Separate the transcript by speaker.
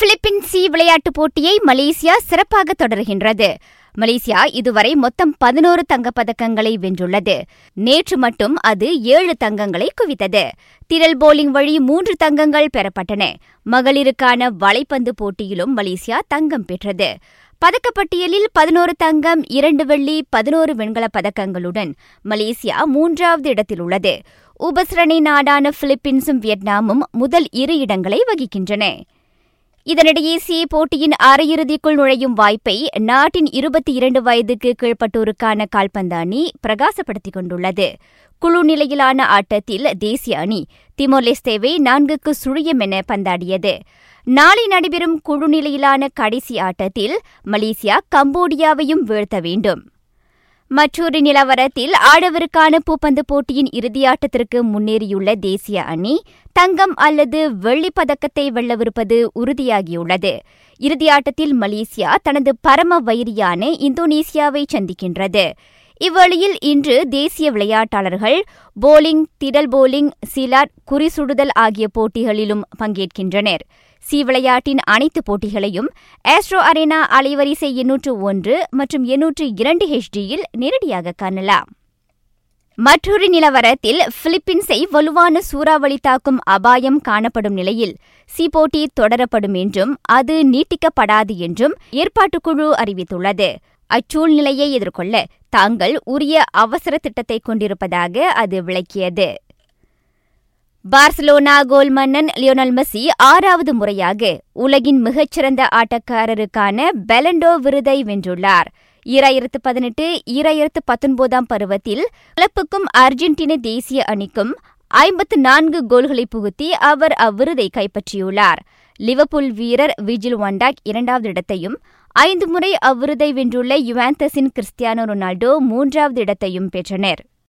Speaker 1: பிலிப்பின் C விளையாட்டுப் போட்டியை Malaysia சிறப்பாக தொடர்கின்றது. மலேசியா இதுவரை மொத்தம் பதினோரு தங்கப்பதக்கங்களை வென்றுள்ளது. நேற்று மட்டும் அது ஏழு தங்கங்களை குவித்தது. திரள் போலிங் வழி மூன்று தங்கங்கள் பெறப்பட்டன. மகளிருக்கான வலைப்பந்து போட்டியிலும் மலேசியா தங்கம் பெற்றது. பதக்கப்பட்டியலில் பதினோரு தங்கம் இரண்டு வெள்ளி பதினோரு வெண்கலப் பதக்கங்களுடன் மலேசியா மூன்றாவது இடத்தில் உள்ளது உபசரணை நாடான பிலிப்பீன்ஸும் வியட்நாமும் முதல் இரு இடங்களை வகிக்கின்றன. இதனிடையே சி போட்டியின் அரையிறுதிக்குள் நுழையும் வாய்ப்பை நாட்டின் இருபத்தி இரண்டு வயதுக்கு கீழ்ப்பட்டோருக்கான கால்பந்து அணி பிரகாசப்படுத்திக் கொண்டுள்ளது. குழு நிலையிலான ஆட்டத்தில் தேசிய அணி திமோலெஸ்தேவை நான்குக்கு சுழியம் என பந்தாடியது. நாளை நடைபெறும் குழு நிலையிலான கடைசி ஆட்டத்தில் மலேசியா கம்போடியாவையும் வீழ்த்த வேண்டும். மற்றொரு நிலவரத்தில் ஆடவருக்கான பூப்பந்து போட்டியின் இறுதியாட்டத்திற்கு முன்னேறியுள்ள தேசிய அணி தங்கம் அல்லது வெள்ளிப் பதக்கத்தை வெல்லவிருப்பது உறுதியாகியுள்ளது. இறுதியாட்டத்தில் மலேசியா தனது பரம வைரியான இந்தோனேசியாவை சந்திக்கின்றது. இவ்வழியில் இன்று தேசிய விளையாட்டாளர்கள் போலிங் திடல் போலிங் சிலாட் குறிசுடுதல் ஆகிய போட்டிகளிலும் பங்கேற்கின்றனர். சி விளையாட்டின் அனைத்து போட்டிகளையும் ஆஸ்ட்ரோ அரேனா அலைவரிசை எண்ணூற்று ஒன்று மற்றும் எண்ணூற்று இரண்டு ஹெச்டியில் நேரடியாக காணலாம். மற்றொரு நிலவரத்தில் பிலிப்பீன்ஸை வலுவான சூறாவளி தாக்கும் அபாயம் காணப்படும் நிலையில் சி போட்டி தொடரப்படும் என்றும் அது நீட்டிக்கப்படாது என்றும் ஏற்பாட்டுக்குழு அறிவித்துள்ளது. அச்சூழ்நிலையை எதிர்கொள்ள தாங்கள் உரிய அவசர திட்டத்தை கொண்டிருப்பதாக அது விளக்கியது. பார்சலோனா கோல் மன்னன் லியோனல் மெஸ்ஸி ஆறாவது முறையாக உலகின் மிகச்சிறந்த ஆட்டக்காரருக்கான பெலண்டோ விருதை வென்றுள்ளார். ஈராயிரத்து பதினெட்டு ஈராயிரத்து பத்தொன்பதாம் பருவத்தில் கிளப்புக்கும் அர்ஜென்டினா தேசிய அணிக்கும் ஐம்பத்து நான்கு கோல்களை புகுத்தி அவர் அவ்விருதை கைப்பற்றியுள்ளார். லிவர்பூல் வீரர் விஜில் ஒண்டாக் இரண்டாவது இடத்தையும் ஐந்து முறை அவ்விருதை வென்றுள்ள யுவாந்தஸின் கிறிஸ்டியானோ ரொனால்டோ மூன்றாவது இடத்தையும் பெற்றனர்.